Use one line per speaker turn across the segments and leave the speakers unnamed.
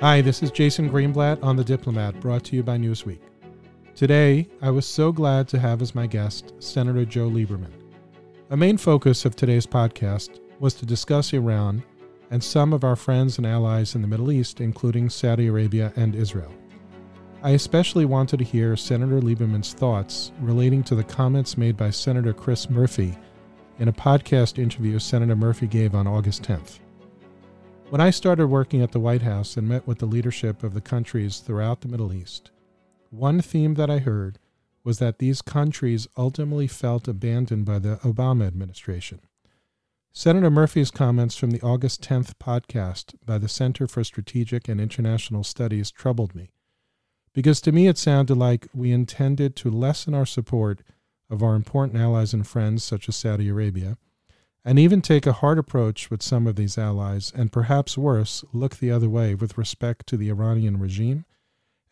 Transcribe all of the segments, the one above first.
Hi, this is Jason Greenblatt on The Diplomat, brought to you by Newsweek. Today, I was so glad to have as my guest Senator Joe Lieberman. A main focus of today's podcast was to discuss Iran and some of our friends and allies in the Middle East, including Saudi Arabia and Israel. I especially wanted to hear Senator Lieberman's thoughts relating to the comments made by Senator Chris Murphy in a podcast interview Senator Murphy gave on August 10th. When I started working at the White House and met with the leadership of the countries throughout the Middle East, one theme that I heard was that these countries ultimately felt abandoned by the Obama administration. Senator Murphy's comments from the August 10th podcast by the Center for Strategic and International Studies troubled me, because to me it sounded like we intended to lessen our support of our important allies and friends such as Saudi Arabia, and even take a hard approach with some of these allies, and perhaps worse, look the other way with respect to the Iranian regime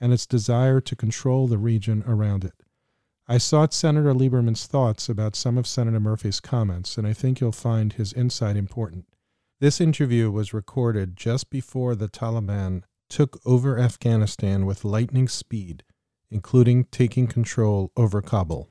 and its desire to control the region around it. I sought Senator Lieberman's thoughts about some of Senator Murphy's comments, and I think you'll find his insight important. This interview was recorded just before the Taliban took over Afghanistan with lightning speed, including taking control over Kabul.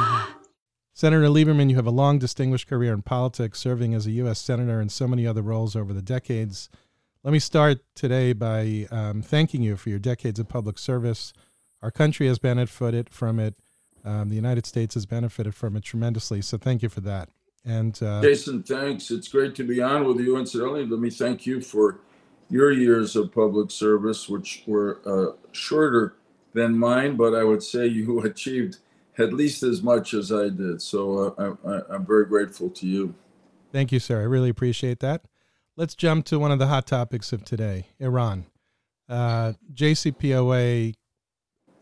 Senator Lieberman, you have a long, distinguished career in politics, serving as a U.S. Senator in so many other roles over the decades. Let me start today by um, thanking you for your decades of public service. Our country has benefited from it. Um, the United States has benefited from it tremendously. So thank you for that. And uh,
Jason, thanks. It's great to be on with you. Incidentally, let me thank you for your years of public service, which were uh, shorter than mine, but I would say you achieved at least as much as I did. So uh, I, am very grateful to you.
Thank you, sir. I really appreciate that. Let's jump to one of the hot topics of today Iran. Uh, JCPOA,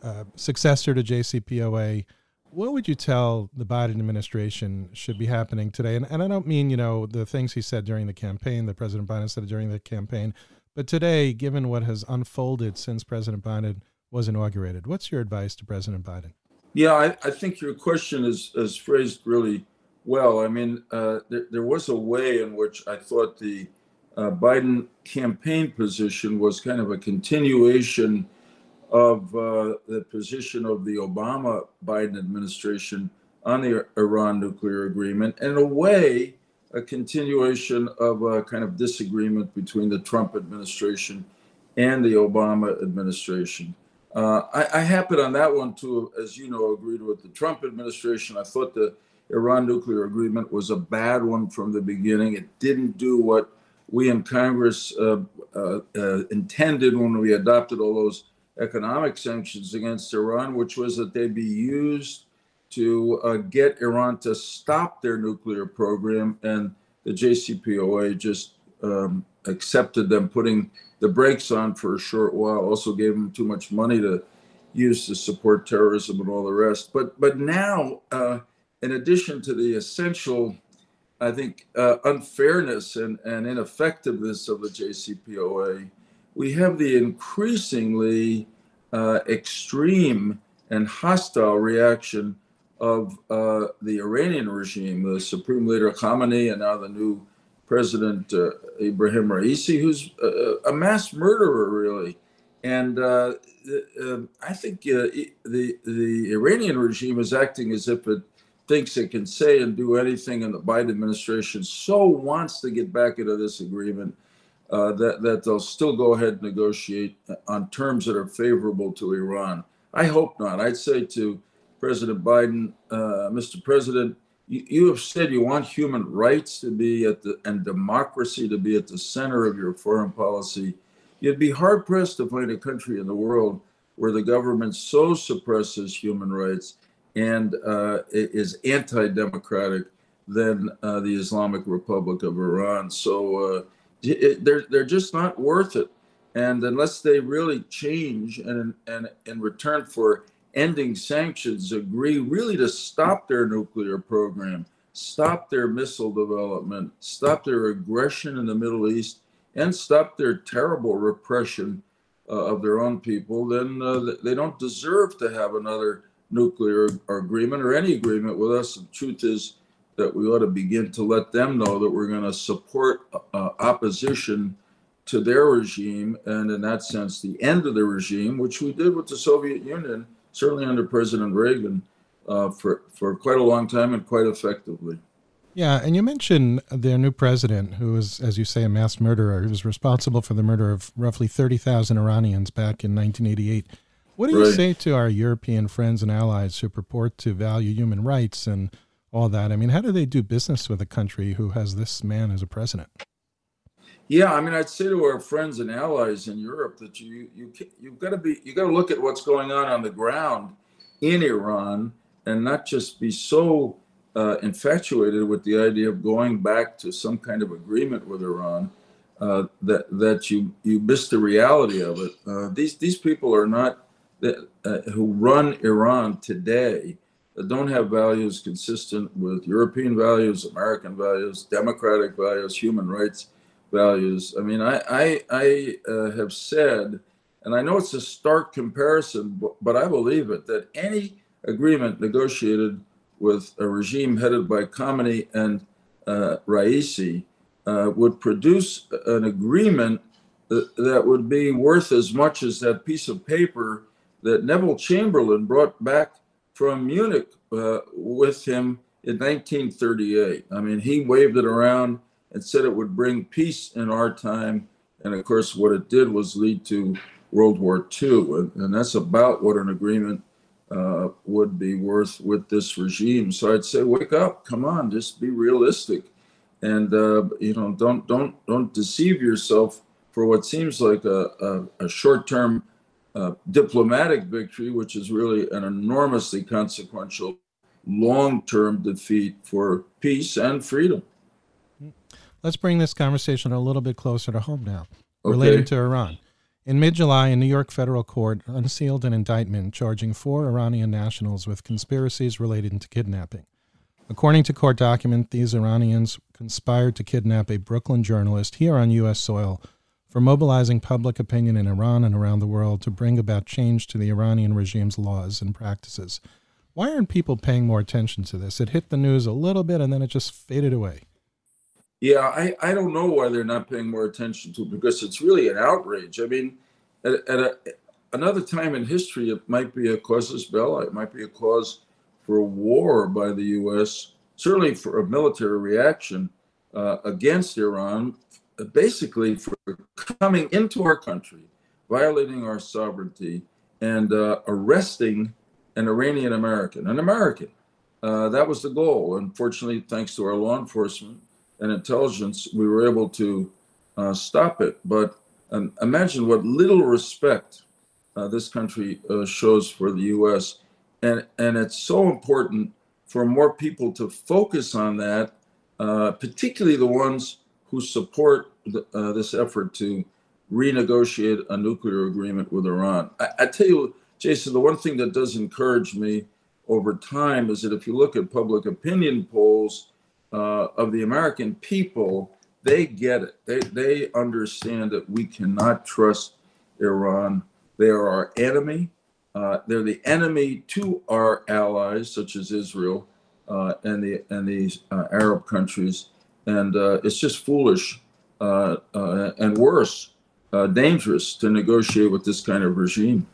uh, successor to JCPOA. What would you tell the Biden administration should be happening today? And, and I don't mean, you know, the things he said during the campaign, that President Biden said during the campaign, but today, given what has unfolded since President Biden was inaugurated, what's your advice to President Biden?
Yeah, I, I think your question is, is phrased really well. I mean, uh, there, there, was a way in which I thought the uh, Biden campaign position was kind of a continuation of uh, the position of the Obama Biden administration on the Iran nuclear agreement. In a way, a continuation of a kind of disagreement between the Trump administration and the Obama administration. Uh, I, I happened on that one to, as you know, agreed with the Trump administration. I thought the Iran nuclear agreement was a bad one from the beginning. It didn't do what we in Congress uh, uh, uh intended when we adopted all those economic sanctions against Iran, which was that they be used to uh, get Iran to stop their nuclear program. And the JCPOA just um, accepted them putting the brakes on for a short while. Also gave them too much money to use to support terrorism and all the rest. But but now, uh, in addition to the essential, I think, uh, unfairness and, and ineffectiveness of the JCPOA, we have the increasingly uh, extreme and hostile reaction of uh, the Iranian regime, the Supreme Leader Khamenei, and now the new President uh, Ibrahim Raisi, who's a, a, mass murderer, really. And uh, uh, I think uh, the the Iranian regime is acting as if it thinks it can say and do anything, and the Biden administration so wants to get back into this agreement uh, that that they'll still go ahead and negotiate on terms that are favorable to Iran. I hope not. I'd say to President Biden, uh, Mr. President, you, you have said you want human rights to be at the and democracy to be at the center of your foreign policy. You'd be hard pressed to find a country in the world where the government so suppresses human rights and uh, is anti-democratic than uh, the Islamic Republic of Iran. So uh, it, they're they're just not worth it. And unless they really change and, and in return for ending sanctions, agree really to stop their nuclear program, stop their missile development, stop their aggression in the Middle East, and stop their terrible repression uh, of their own people, then uh, they don't deserve to have another nuclear agreement or any agreement with us. The truth is that we ought to begin to let them know that we're going to support uh, opposition to their regime, and in that sense, the end of the regime, which we did with the Soviet Union, certainly under President Reagan, uh, for for quite a long time and quite effectively.
Yeah, and you mentioned their new president, who is, as you say, a mass murderer, who was responsible for the murder of roughly 30,000 Iranians back in 1988. What do you right. say to our European friends and allies who purport to value human rights and all that? I mean, how do they do business with a country who has this man as a president?
Yeah, I mean, I'd say to our friends and allies in Europe that you you you've got to be you got to look at what's going on on the ground in Iran and not just be so uh, infatuated with the idea of going back to some kind of agreement with Iran, uh, that that you you miss the reality of it. Uh, these these people are not uh, who run Iran today don't have values consistent with European values, American values, democratic values, human rights values. I mean, I I, I uh, have said, and I know it's a stark comparison, but, but I believe it that any agreement negotiated with a regime headed by Khamenei and uh, Raisi uh, would produce an agreement that, that would be worth as much as that piece of paper that Neville Chamberlain brought back from Munich uh, with him in 1938. I mean, he waved it around and said it would bring peace in our time. And of course, what it did was lead to World War II. And, and that's about what an agreement uh, would be worth with this regime. So I'd say, wake up, come on, just be realistic, and uh, you know, don't don't don't deceive yourself for what seems like a, a, a short-term uh, diplomatic victory, which is really an enormously consequential long-term defeat for peace and freedom.
Let's bring this conversation a little bit closer to home now, okay. relating to Iran. In mid July, a New York federal court unsealed an indictment charging four Iranian nationals with conspiracies related to kidnapping. According to court document, these Iranians conspired to kidnap a Brooklyn journalist here on U.S. soil for mobilizing public opinion in Iran and around the world to bring about change to the Iranian regime's laws and practices. Why aren't people paying more attention to this? It hit the news a little bit and then it just faded away.
Yeah, I, I don't know why they're not paying more attention to it because it's really an outrage. I mean, at, at a, another time in history, it might be a casus belli, it might be a cause for a war by the U.S., certainly for a military reaction uh, against Iran, basically for coming into our country, violating our sovereignty, and uh, arresting an Iranian American, an American. Uh, that was the goal. Unfortunately, thanks to our law enforcement, and intelligence, we were able to uh, stop it. But um, imagine what little respect uh, this country uh, shows for the U.S. And, and it's so important for more people to focus on that, uh, particularly the ones who support the, uh, this effort to renegotiate a nuclear agreement with Iran. I, I tell you, Jason, the one thing that does encourage me over time is that if you look at public opinion polls, uh, of the American people, they get it. They, they understand that we cannot trust Iran. They are our enemy. Uh, they're the enemy to our allies, such as Israel uh, and the and these uh, Arab countries. And uh, it's just foolish uh, and worse, dangerous to negotiate with this kind of regime.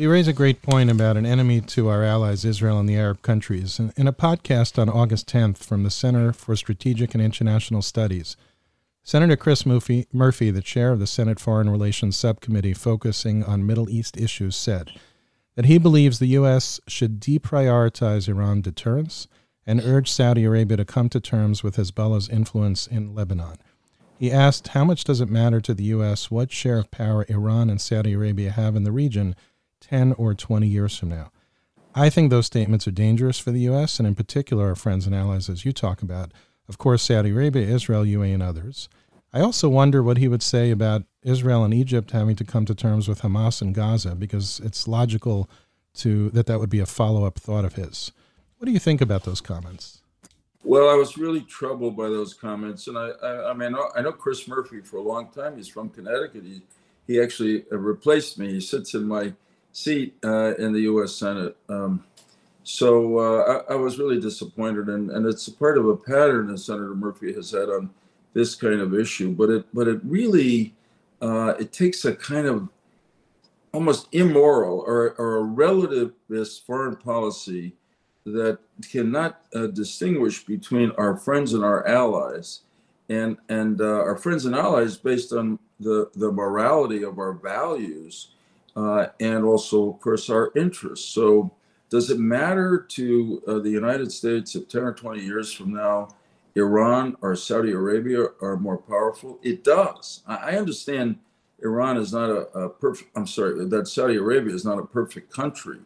You raise a great point about an enemy to our allies, Israel and the Arab countries. In a podcast on August 10th from the Center for Strategic and International Studies, Senator Chris Murphy, Murphy, the chair of the Senate Foreign Relations Subcommittee focusing on Middle East issues, said that he believes the U.S. should deprioritize Iran deterrence and urge Saudi Arabia to come to terms with Hezbollah's influence in Lebanon. He asked, How much does it matter to the U.S. what share of power Iran and Saudi Arabia have in the region 10 or 20 years from now. I think those statements are dangerous for the U.S. and, in particular, our friends and allies, as you talk about. Of course, Saudi Arabia, Israel, UAE, and others. I also wonder what he would say about Israel and Egypt having to come to terms with Hamas and Gaza because it's logical to that that would be a follow up thought of his. What do you think about those comments?
Well, I was really troubled by those comments, and I, I, I mean, I know, Chris Murphy for a long time. He's from Connecticut. He, he actually uh, replaced me. He sits in my seat uh, in the U.S. Senate. Um, so uh, I, I, was really disappointed, and, and it's a part of a pattern that Senator Murphy has had on this kind of issue. But it but it really uh, it takes a kind of almost immoral or, or a relativist foreign policy that cannot uh, distinguish between our friends and our allies, and and uh, our friends and allies based on the the morality of our values, uh, and also of course our interests. So does it matter to uh, the United States if 10 or 20 years from now, Iran or Saudi Arabia are more powerful? It does. I, understand Iran is not a, a, perfect, I'm sorry, that Saudi Arabia is not a perfect country.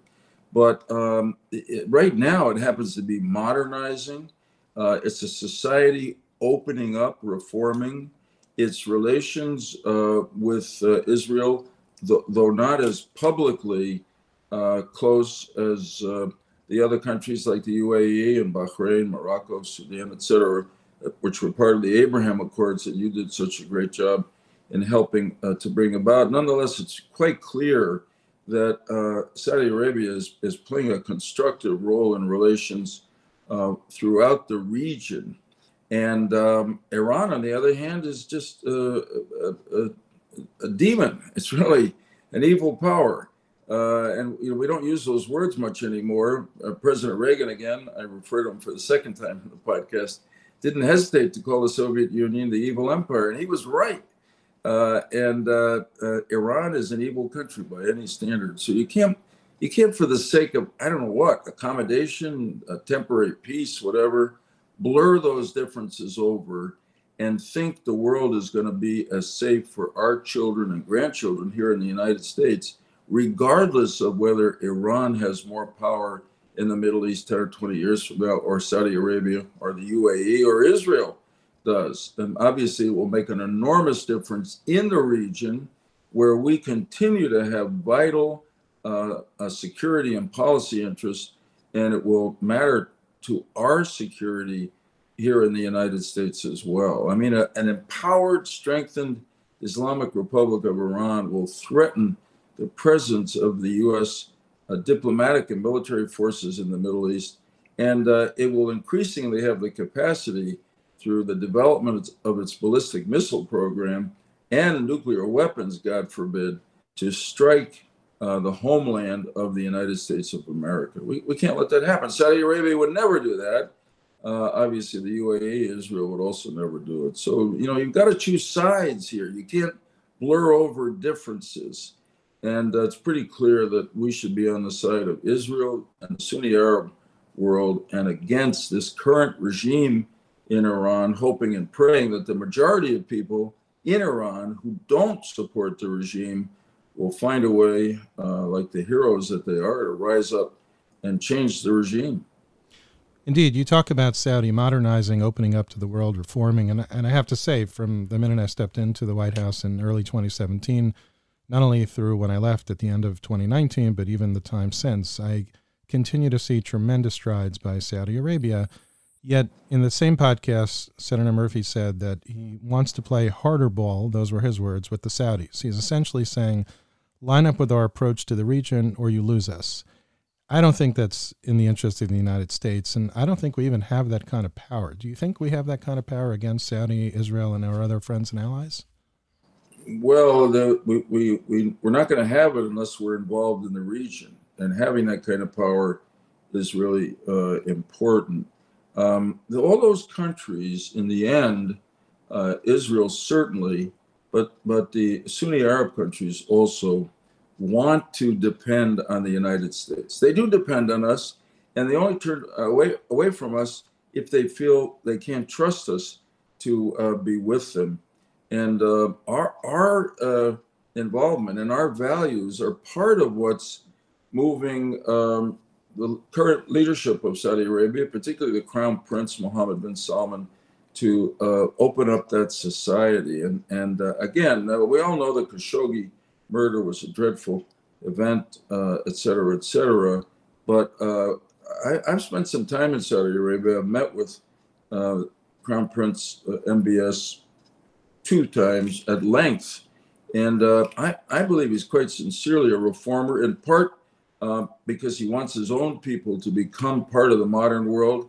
But um, it, right now, it happens to be modernizing. Uh, it's a society opening up, reforming its relations uh, with uh, Israel, though not as publicly uh, close as uh, the other countries like the UAE and Bahrain, Morocco, Sudan, etc., which were part of the Abraham Accords that you did such a great job in helping uh, to bring about. Nonetheless, it's quite clear that uh, Saudi Arabia is, is playing a constructive role in relations uh, throughout the region. And um, Iran, on the other hand, is just uh, a, demon. It's really an evil power. Uh, and you know, we don't use those words much anymore. Uh, President Reagan, again, I referred to him for the second time in the podcast, didn't hesitate to call the Soviet Union the evil empire, and he was right. Uh, and uh, uh, Iran is an evil country by any standard. So you can't, you can't, for the sake of I don't know what accommodation, a temporary peace, whatever, blur those differences over and think the world is going to be as safe for our children and grandchildren here in the United States regardless of whether Iran has more power in the Middle East 10 or 20 years from now, or Saudi Arabia, or the UAE, or Israel does. And obviously, it will make an enormous difference in the region where we continue to have vital uh, uh, security and policy interests, and it will matter to our security here in the United States as well. I mean, a, an empowered, strengthened Islamic Republic of Iran will threaten the presence of the U.S. Uh, diplomatic and military forces in the Middle East, and uh, it will increasingly have the capacity through the development of its ballistic missile program and nuclear weapons, God forbid, to strike uh, the homeland of the United States of America. We, we can't let that happen. Saudi Arabia would never do that. Uh, obviously, the UAE, Israel would also never do it. So, you know, you've got to choose sides here. You can't blur over differences. And uh, it's pretty clear that we should be on the side of Israel and the Sunni Arab world and against this current regime in Iran, hoping and praying that the majority of people in Iran who don't support the regime will find a way, uh, like the heroes that they are, to rise up and change the regime.
Indeed, you talk about Saudi modernizing, opening up to the world, reforming, and and I have to say, from the minute I stepped into the White House in early 2017 not only through when I left at the end of 2019, but even the time since, I continue to see tremendous strides by Saudi Arabia. Yet, in the same podcast, Senator Murphy said that he wants to play harder ball, those were his words, with the Saudis. He's essentially saying, line up with our approach to the region or you lose us. I don't think that's in the interest of the United States, and I don't think we even have that kind of power. Do you think we have that kind of power against Saudi, Israel, and our other friends and allies?
Well, the, we, we, we, we're not going to have it unless we're involved in the region. And having that kind of power is really uh, important. Um, the, all those countries, in the end, uh, Israel certainly, but, but the Sunni Arab countries also want to depend on the United States. They do depend on us, and they only turn away, away from us if they feel they can't trust us to uh, be with them. And uh, our, our uh, involvement and our values are part of what's moving um, the current leadership of Saudi Arabia, particularly the Crown Prince Mohammed bin Salman, to uh, open up that society. And, and uh, again, uh, we all know the Khashoggi murder was a dreadful event, uh, et cetera, et cetera. But uh, I, have spent some time in Saudi Arabia. I've met with uh, Crown Prince MBS two times at length. And I, I believe he's quite sincerely a reformer, in part because he wants his own people to become part of the modern world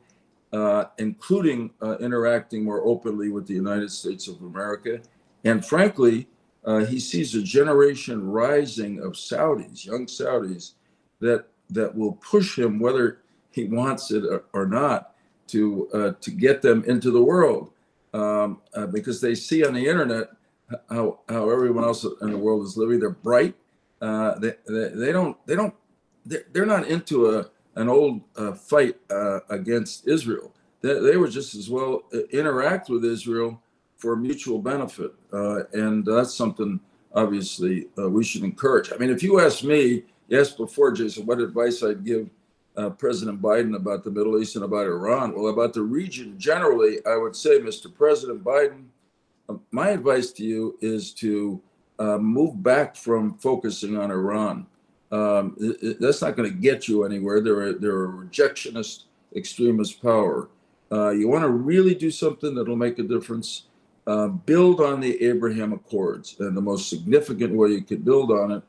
uh, including uh, interacting more openly with the United States of America. And frankly, uh, he sees a generation rising of Saudis, young Saudis, that that will push him, whether he wants it or, not, to uh, to get them into the world, um, uh, because they see on the internet how how everyone else in the world is living. They're bright. they, they they don't they don't they're, they're not into a an old uh, fight uh, against Israel. They, they were just as well uh, interact with Israel for mutual benefit, uh, and that's something obviously uh, we should encourage. I mean, if you ask me, yes, before Jason, what advice I'd give uh, President Biden about the Middle East and about Iran? Well, about the region generally, I would say, Mr. President Biden, my advice to you is to move back from focusing on Iran um, it, it, that's not going to get you anywhere. They're a, they're a rejectionist, extremist power. Uh, you want to really do something that'll make a difference. Uh, build on the Abraham Accords, and the most significant way you could build on it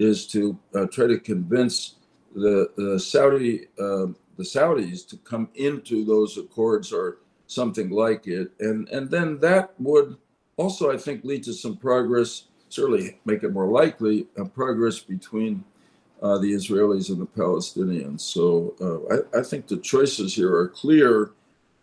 is to uh, try to convince the, the Saudi um, the Saudis to come into those accords or something like it, and and then that would also, I think, lead to some progress. Certainly, make it more likely a progress between uh, the Israelis and the Palestinians. So uh, I, I, think the choices here are clear,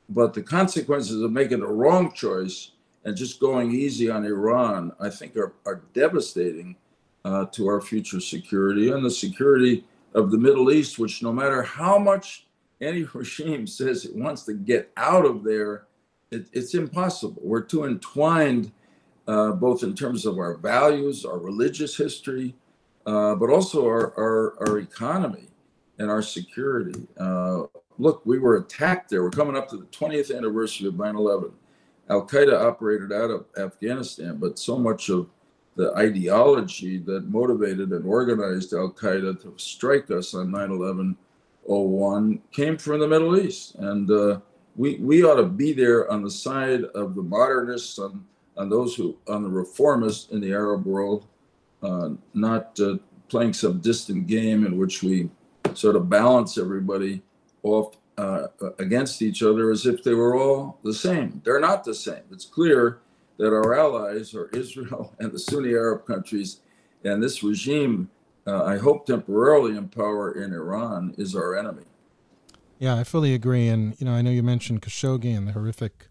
but the consequences of making the wrong choice and just going easy on Iran, I think, are, are devastating uh, to our future security and the security of the Middle East, which no matter how much any regime says it wants to get out of there, it, it's impossible. We're too entwined, uh, both in terms of our values, our religious history, uh, but also our, our, our, economy and our security. Uh, look, we were attacked there. We're coming up to the 20th anniversary of 9 11. Al Qaeda operated out of Afghanistan, but so much of the ideology that motivated and organized Al Qaeda to strike us on 9 11 01 came from the Middle East. And uh, we, we ought to be there on the side of the modernists, on, on those who, on the reformists in the Arab world uh, not uh, playing some distant game in which we sort of balance everybody off uh, against each other as if they were all the same. They're not the same. It's clear that our allies are Israel and the Sunni Arab countries, and this regime, uh, I hope temporarily in power in Iran, is our enemy.
Yeah, I fully agree. And, you know, I know you mentioned Khashoggi and the horrific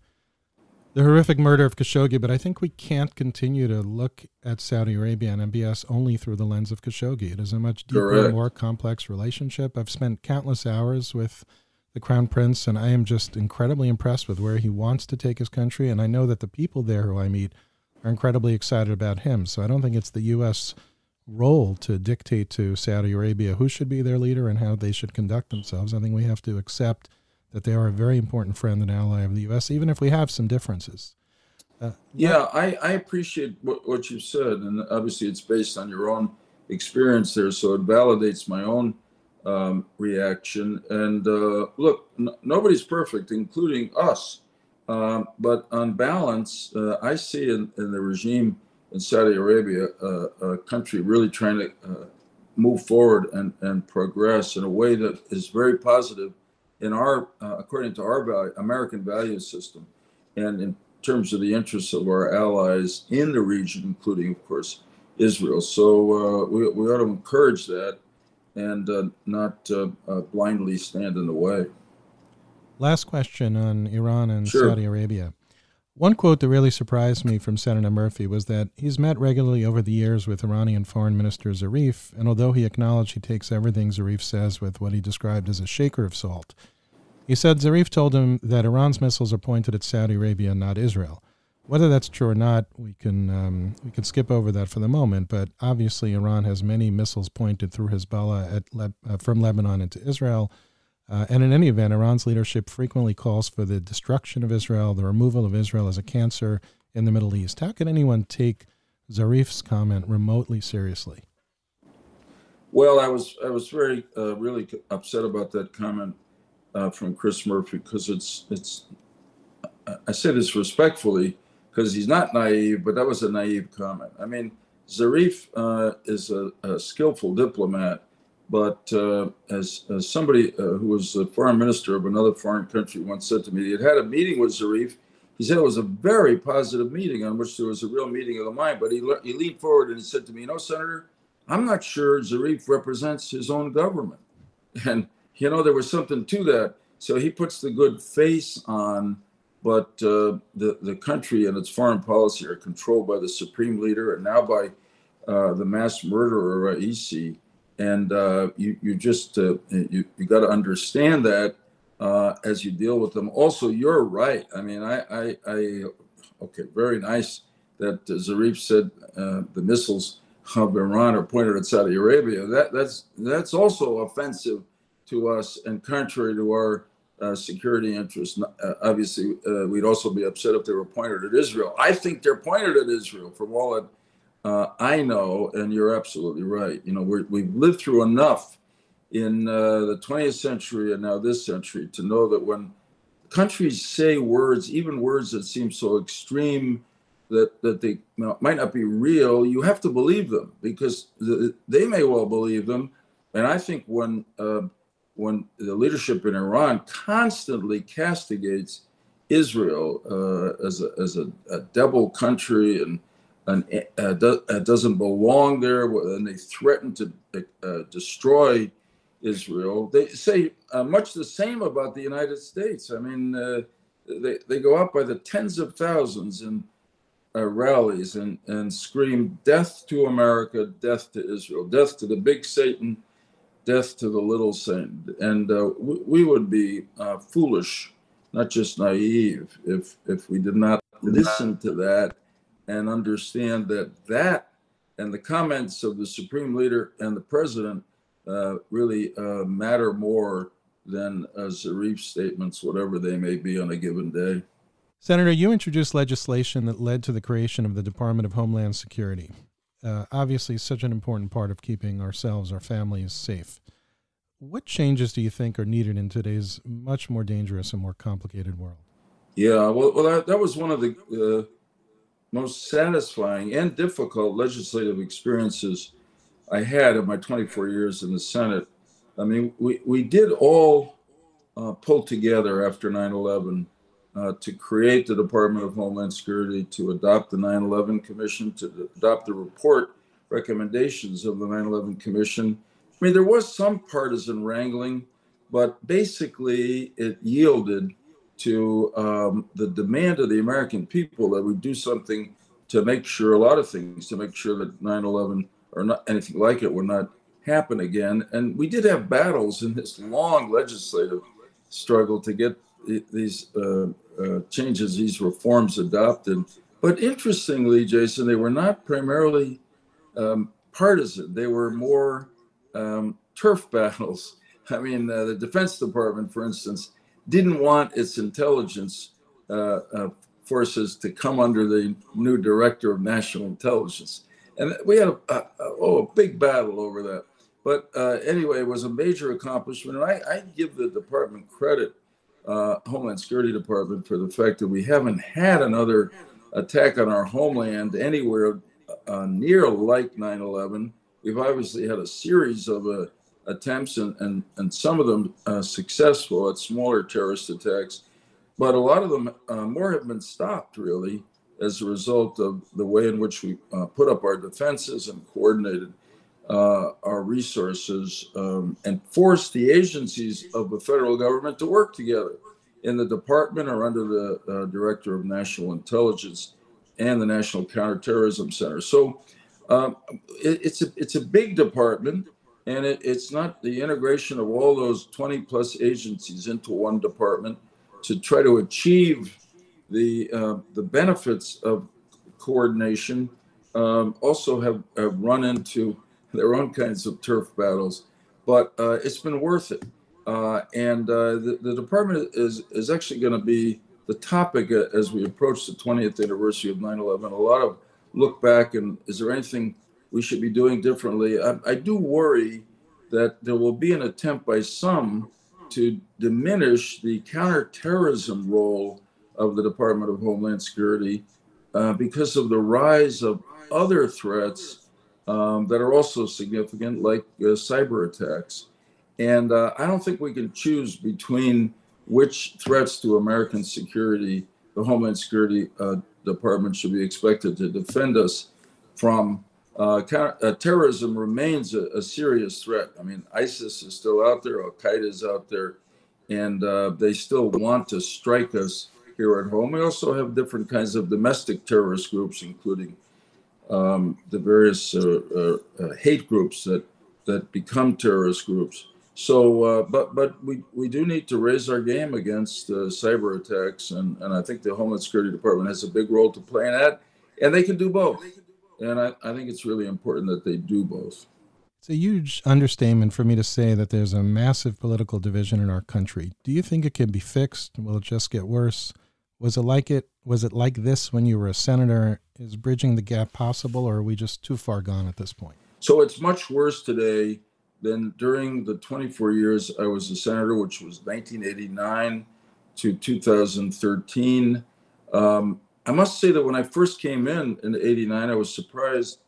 the horrific murder of Khashoggi, but I think we can't continue to look at Saudi Arabia and MBS only through the lens of Khashoggi. It is a much deeper, Correct. more complex relationship. I've spent countless hours with the Crown Prince, and I am just incredibly impressed with where he wants to take his country. And I know that the people there who I meet are incredibly excited about him. So I don't think it's the U.S. role to dictate to Saudi Arabia who should be their leader and how they should conduct themselves. I think we have to accept that they are a very important friend and ally of the U.S., even if we have some differences.
Uh, yeah, I, I appreciate what, what you said, and obviously it's based on your own experience there, so it validates my own um, reaction. And uh, look, nobody's perfect, including us. Um, but on balance, uh, I see in, in, the regime in Saudi Arabia uh, a country really trying to uh, move forward and, and progress in a way that is very positive in our, uh, according to our value, American value system, and in terms of the interests of our allies in the region, including, of course, Israel. So uh, we, we ought to encourage that and uh, not uh, uh, blindly stand in the way.
Last question on Iran and sure. Saudi Arabia. One quote that really surprised me from Senator Murphy was that he's met regularly over the years with Iranian Foreign Minister Zarif, and although he acknowledged he takes everything Zarif says with what he described as a shaker of salt, he said Zarif told him that Iran's missiles are pointed at Saudi Arabia, not Israel. Whether that's true or not, we can um, we can skip over that for the moment. But obviously, Iran has many missiles pointed through Hezbollah at Le- uh, from Lebanon into Israel. Uh, and in any event, Iran's leadership frequently calls for the destruction of Israel, the removal of Israel as a cancer in the Middle East. How could anyone take Zarif's comment remotely seriously?
Well, I was I was very uh, really upset about that comment uh, from Chris Murphy because it's it's I say this respectfully because he's not naive, but that was a naive comment. I mean, Zarif uh, is a, a, skillful diplomat, but uh, as, as, somebody uh, who was a foreign minister of another foreign country once said to me, he had had a meeting with Zarif. He said it was a very positive meeting on which there was a real meeting of the mind. But he, he leaned forward and he said to me, You know, Senator, I'm not sure Zarif represents his own government. And, you know, there was something to that. So he puts the good face on, but uh, the, the country and its foreign policy are controlled by the supreme leader and now by uh, the mass murderer, Raisi. And uh, you, you just, uh, you, you got to understand that uh, as you deal with them. Also, you're right. I mean, I, I, I okay, very nice that Zarif said the missiles of Iran are pointed at Saudi Arabia. That that's that's also offensive to us and contrary to our uh, security interests. Uh, obviously, uh, we'd also be upset if they were pointed at Israel. I think they're pointed at Israel from all that uh, I know, and you're absolutely right. You know, we have lived through enough in uh, the 20th century and now this century to know that when countries say words, even words that seem so extreme that that they might not be real, you have to believe them because the, they may well believe them. And I think when when the leadership in Iran constantly castigates Israel uh, as a as a, a devil country and and uh, do, uh, doesn't belong there, and they threaten to uh, destroy Israel. They say uh, much the same about the United States. I mean, they they go out by the tens of thousands in uh, rallies and, and scream death to America, death to Israel, death to the big Satan, death to the little Satan. And uh, we, we, would be uh, foolish, not just naive, if, if we did not listen to that and understand that that and the comments of the supreme leader and the president uh, really uh, matter more than uh, Zarif's statements, whatever they may be on a given day.
Senator, you introduced legislation that led to the creation of the Department of Homeland Security. Uh, obviously, such an important part of keeping ourselves, our families safe. What changes do you think are needed in today's much more dangerous and more complicated world?
Yeah, well, well that, that was one of the uh, most satisfying and difficult legislative experiences I had in my 24 years in the Senate. I mean, we, we did all uh, pull together after 9 11 uh, to create the Department of Homeland Security, to adopt the 9 11 Commission, to adopt the report recommendations of the 9 11 Commission. I mean, there was some partisan wrangling, but basically it yielded to um, the demand of the American people that we do something to make sure a lot of things to make sure that 9 11 or not anything like it would not happen again. And we did have battles in this long legislative struggle to get these uh, uh, changes, these reforms adopted. But interestingly, Jason, they were not primarily um, partisan. They were more um, turf battles. I mean, uh, the Defense Department, for instance, didn't want its intelligence uh, uh, forces to come under the new director of national intelligence. And we had a, a, a oh, a big battle over that. But uh, anyway, it was a major accomplishment. And I, I give the department credit uh, Homeland Security Department for the fact that we haven't had another attack on our homeland anywhere uh, near like 9 11. We've obviously had a series of uh, attempts, and, and, and some of them uh, successful at smaller terrorist attacks, but a lot of them, uh, more have been stopped really as a result of the way in which we uh, put up our defenses and coordinated our resources um, and force the agencies of the federal government to work together in the department or under the uh, director of national intelligence and the National Counterterrorism Center. So um, it, it's a it's a big department, and it, it's not the integration of all those 20 plus agencies into one department to try to achieve the uh, the benefits of coordination. Um, also have, have run into their own kinds of turf battles, but uh, it's been worth it. Uh, and uh, the, the department is, is actually going to be the topic as we approach the 20th anniversary of 9 11. A lot of look back and is there anything we should be doing differently? I, I do worry that there will be an attempt by some to diminish the counterterrorism role of the Department of Homeland Security uh, because of the rise of other threats um, that are also significant, like uh, cyber attacks. And uh, I don't think we can choose between which threats to American security the Homeland Security uh, Department should be expected to defend us from. Uh, uh, terrorism remains a, a, serious threat. I mean, ISIS is still out there, Al Qaeda is out there, and uh, they still want to strike us here at home. We also have different kinds of domestic terrorist groups, including um, the various uh, uh, uh, hate groups that that become terrorist groups. So, uh, but but we, we do need to raise our game against uh, cyber attacks, and, and I think the Homeland Security Department has a big role to play in that, and they can do both. And I, I think it's really important that they do both.
It's a huge understatement for me to say that there's a massive political division in our country. Do you think it can be fixed? Will it just get worse? Was it like it? Was it like this when you were a senator? Is bridging the gap possible, or are we just too far gone at this point?
So it's much worse today than during the 24 years I was a senator, which was 1989 to 2013, um, I must say that when I first came in in 89, I was surprised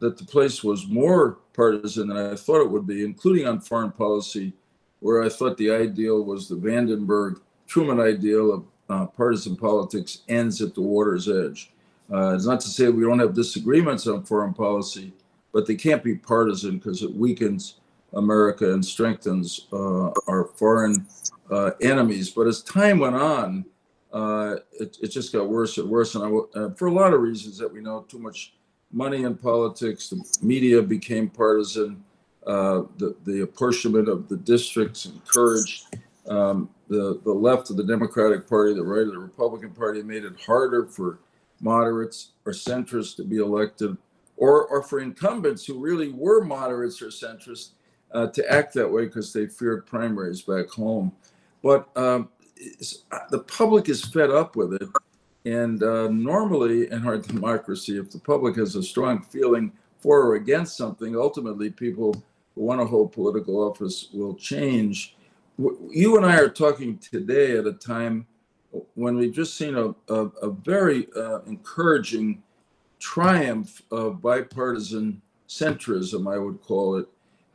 that the place was more partisan than I thought it would be, including on foreign policy, where I thought the ideal was the Vandenberg Truman ideal of uh, partisan politics ends at the water's edge. Uh, it's not to say we don't have disagreements on foreign policy, but they can't be partisan because it weakens America and strengthens uh, our foreign uh, enemies. But as time went on, uh, it, it, just got worse and worse. And I, uh, for a lot of reasons that we know, too much money in politics, the media became partisan, the, the apportionment of the districts encouraged. Um, the, the left of the Democratic Party, the right of the Republican Party made it harder for moderates or centrists to be elected, or, or for incumbents who really were moderates or centrists uh, to act that way because they feared primaries back home. But um, uh, the public is fed up with it. And uh, normally in our democracy, if the public has a strong feeling for or against something, ultimately people who want to hold political office will change. You and I are talking today at a time when we've just seen a, a, a very uh, encouraging triumph of bipartisan centrism, I would call it,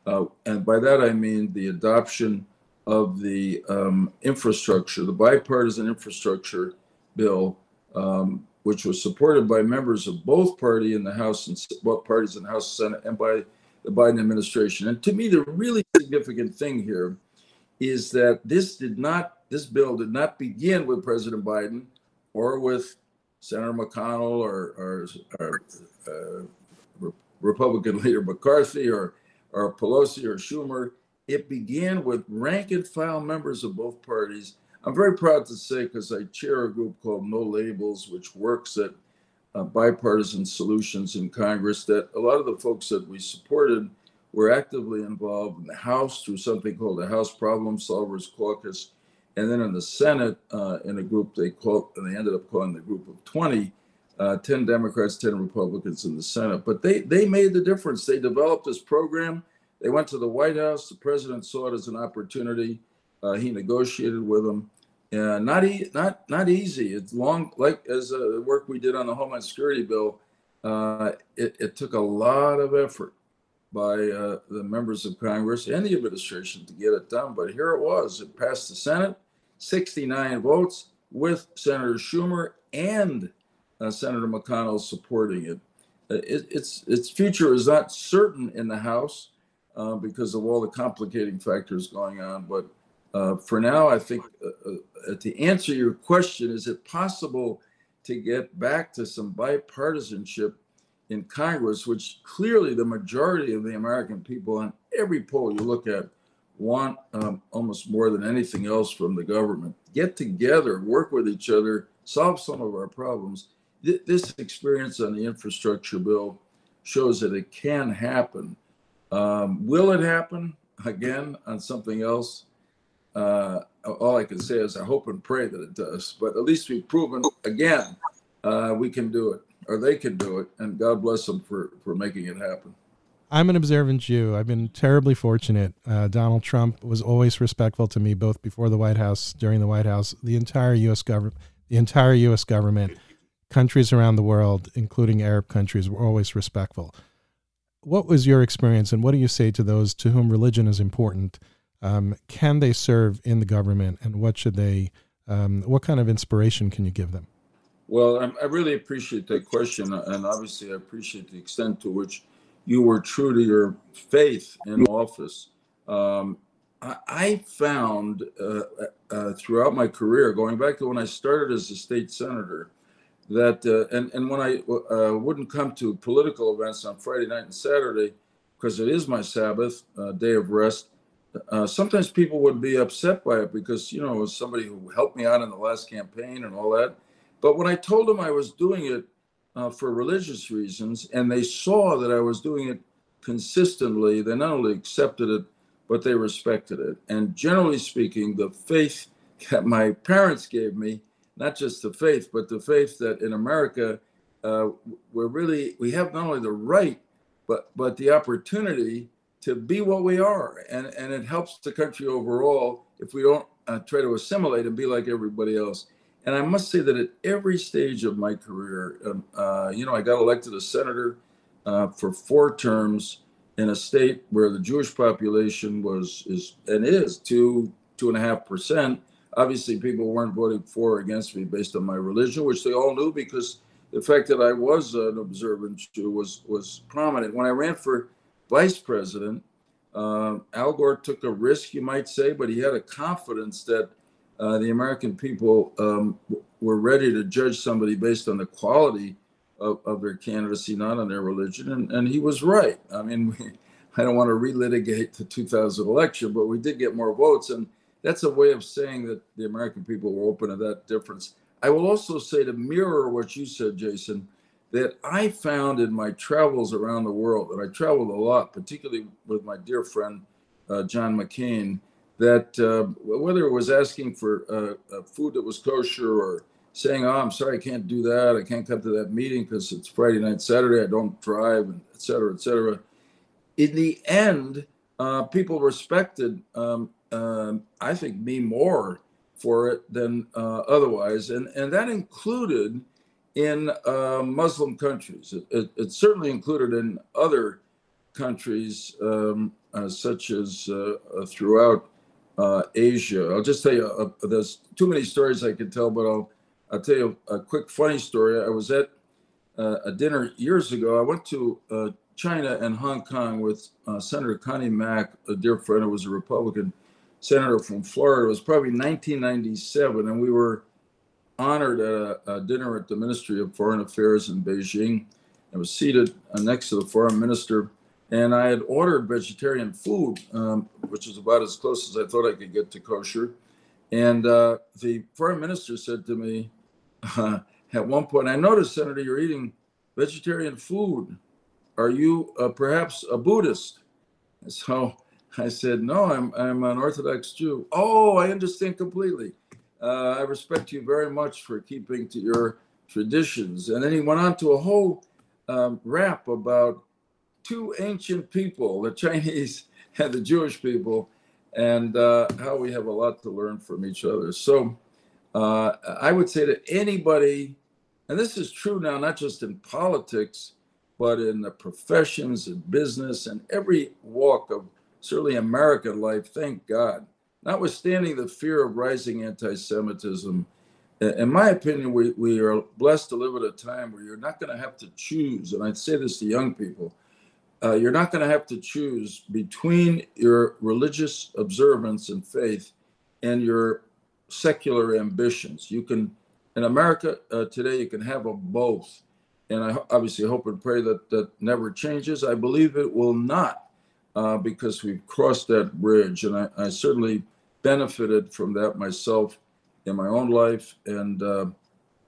uh, and by that I mean the adoption of the um, infrastructure, the bipartisan infrastructure bill, um, which was supported by members of both party in the House and both parties in the House and Senate, and by the Biden administration. And to me, the really significant thing here is that this did not, this bill did not begin with President Biden or with Senator McConnell or, or, or uh, Republican leader McCarthy or or Pelosi or Schumer. It began with rank and file members of both parties. I'm very proud to say, because I chair a group called No Labels, which works at uh, bipartisan solutions in Congress, that a lot of the folks that we supported were actively involved in the House through something called the House Problem Solvers Caucus, and then in the Senate uh, in a group they called, and they ended up calling the Group of 20, uh, 10 Democrats, 10 Republicans in the Senate. But they, they made the difference. They developed this program. They went to the White House. The president saw it as an opportunity. Uh, he negotiated with them. And not, e- not, not easy. It's long, like as uh, the work we did on the Homeland Security bill, uh, it, it, took a lot of effort by uh, the members of Congress and the administration to get it done. But here it was. It passed the Senate, 69 votes with Senator Schumer and uh, Senator McConnell supporting it. Uh, it. Its its future is not certain in the House uh, because of all the complicating factors going on. But uh, for now, I think uh, to answer your question, is it possible to get back to some bipartisanship in Congress, which clearly the majority of the American people on every poll you look at want um, almost more than anything else from the government. Get together, work with each other, solve some of our problems th- this experience on the infrastructure bill shows that it can happen. Um, will it happen again on something else? uh, all I can say is I hope and pray that it does. But at least we've proven again uh, we can do it, or they can do it, and God bless them for for making it happen.
I'm an observant Jew. I've been terribly fortunate. Uh, Donald Trump was always respectful to me, both before the White House, during the White House, the entire U.S. government, the entire U.S. government, countries around the world, including Arab countries, were always respectful. What was your experience, and what do you say to those to whom religion is important? Um, can they serve in the government, and what should they? Um, what kind of inspiration can you give them?
Well, I, really appreciate that question, and obviously, I appreciate the extent to which you were true to your faith in office. Um, I, found uh, uh, throughout my career, going back to when I started as a state senator, that uh, and and when I uh, wouldn't come to political events on Friday night and Saturday because it is my Sabbath uh, day of rest. Uh, sometimes people would be upset by it because you know was somebody who helped me out in the last campaign and all that. But when I told them I was doing it uh, for religious reasons, and they saw that I was doing it consistently. They not only accepted it, but they respected it. And generally speaking, the faith that my parents gave me, not just the faith, but the faith that in America, uh, we're really, we have not only the right, but, but the opportunity to be what we are. And, and it helps the country overall if we don't uh, try to assimilate and be like everybody else. And I must say that at every stage of my career, um, uh, you know, I got elected a senator uh, for four terms in a state where the Jewish population was is and is two two and a half percent. Obviously, people weren't voting for or against me based on my religion, which they all knew because the fact that I was an observant Jew was was prominent. When I ran for vice president, uh, Al Gore took a risk, you might say, but he had a confidence that uh, the American people um, were ready to judge somebody based on the quality of, of their candidacy, not on their religion. And, and he was right. I mean, we, I don't want to relitigate the 2000 election, but we did get more votes. And that's a way of saying that the American people were open to that difference. I will also say to mirror what you said, Jason, that I found in my travels around the world, and I traveled a lot, particularly with my dear friend uh, John McCain, that uh, whether it was asking for uh, food that was kosher or saying, "Oh, I'm sorry, I can't do that. I can't come to that meeting because it's Friday night, Saturday. I don't drive, and et cetera, et cetera." In the end, uh, people respected, um, um, I think, me more for it than uh, otherwise, and and that included in uh, Muslim countries. It, it, it, certainly included in other countries, um, uh, such as throughout uh, Asia. I'll just tell you, uh, there's too many stories I could tell, but I'll I'll tell you a quick funny story. I was at uh, a dinner years ago. I went to uh, China and Hong Kong with uh, Senator Connie Mack, a dear friend who was a Republican senator from Florida. It was probably 1997, and we were honored at a, a dinner at the Ministry of Foreign Affairs in Beijing. I was seated uh, next to the foreign minister and I had ordered vegetarian food, um, which is about as close as I thought I could get to kosher. And uh, the foreign minister said to me uh, at one point, I noticed, Senator, you're eating vegetarian food. Are you uh, perhaps a Buddhist? So I said, No, I'm, I'm an Orthodox Jew. Oh, I understand completely. Uh, I respect you very much for keeping to your traditions. And then he went on to a whole um, rap about two ancient people, the Chinese and the Jewish people, and uh, how we have a lot to learn from each other. So uh, I would say to anybody, and this is true now, not just in politics, but in the professions and business and every walk of certainly American life, thank God. Notwithstanding the fear of rising anti Semitism, in my opinion, we, we are blessed to live at a time where you're not going to have to choose. And I'd say this to young people uh, you're not going to have to choose between your religious observance and faith and your secular ambitions. You can, in America uh, today, you can have a both. And I obviously hope and pray that that never changes. I believe it will not uh, because we've crossed that bridge. And I, I, certainly benefited from that myself in my own life. And uh,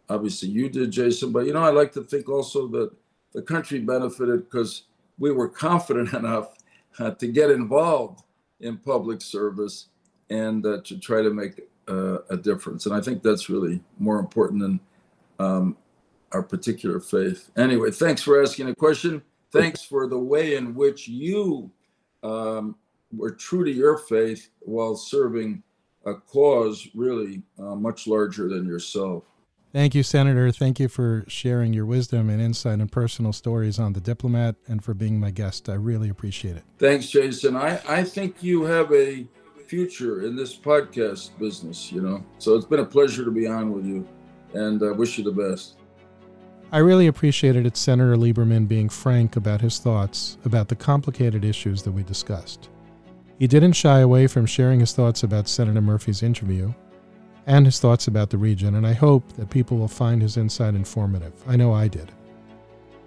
obviously you did, Jason. But, you know, I like to think also that the country benefited because we were confident enough uh, to get involved in public service and uh, to try to make uh, a difference. And I think that's really more important than um, our particular faith. Anyway, thanks for asking a question. Thanks for the way in which you um, were true to your faith while serving a cause really uh, much larger than yourself.
Thank you, Senator. Thank you for sharing your wisdom and insight and personal stories on the diplomat and for being my guest. I really appreciate it.
Thanks, Jason. I, I think you have a future in this podcast business, you know. So it's been a pleasure to be on with you and I wish you the best.
I really appreciated it, Senator Lieberman being frank about his thoughts about the complicated issues that we discussed. He didn't shy away from sharing his thoughts about Senator Murphy's interview and his thoughts about the region, and I hope that people will find his insight informative. I know I did.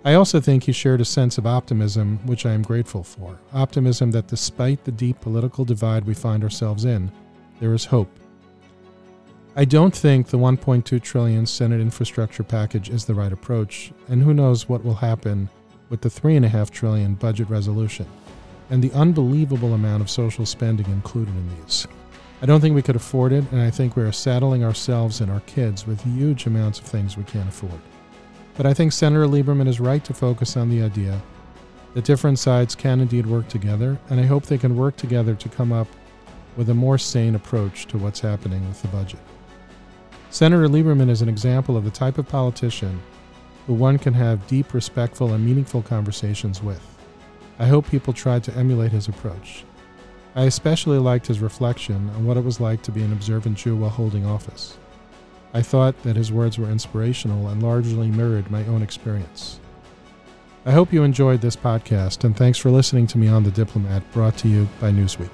I also think he shared a sense of optimism, which I am grateful for. Optimism that despite the deep political divide we find ourselves in, there is hope I don't think the 1.2 trillion Senate infrastructure package is the right approach, and who knows what will happen with the 3.5 trillion budget resolution and the unbelievable amount of social spending included in these. I don't think we could afford it, and I think we are saddling ourselves and our kids with huge amounts of things we can't afford. But I think Senator Lieberman is right to focus on the idea that different sides can indeed work together, and I hope they can work together to come up with a more sane approach to what's happening with the budget. Senator Lieberman is an example of the type of politician who one can have deep, respectful, and meaningful conversations with. I hope people try to emulate his approach. I especially liked his reflection on what it was like to be an observant Jew while holding office. I thought that his words were inspirational and largely mirrored my own experience. I hope you enjoyed this podcast, and thanks for listening to me on The Diplomat, brought to you by Newsweek.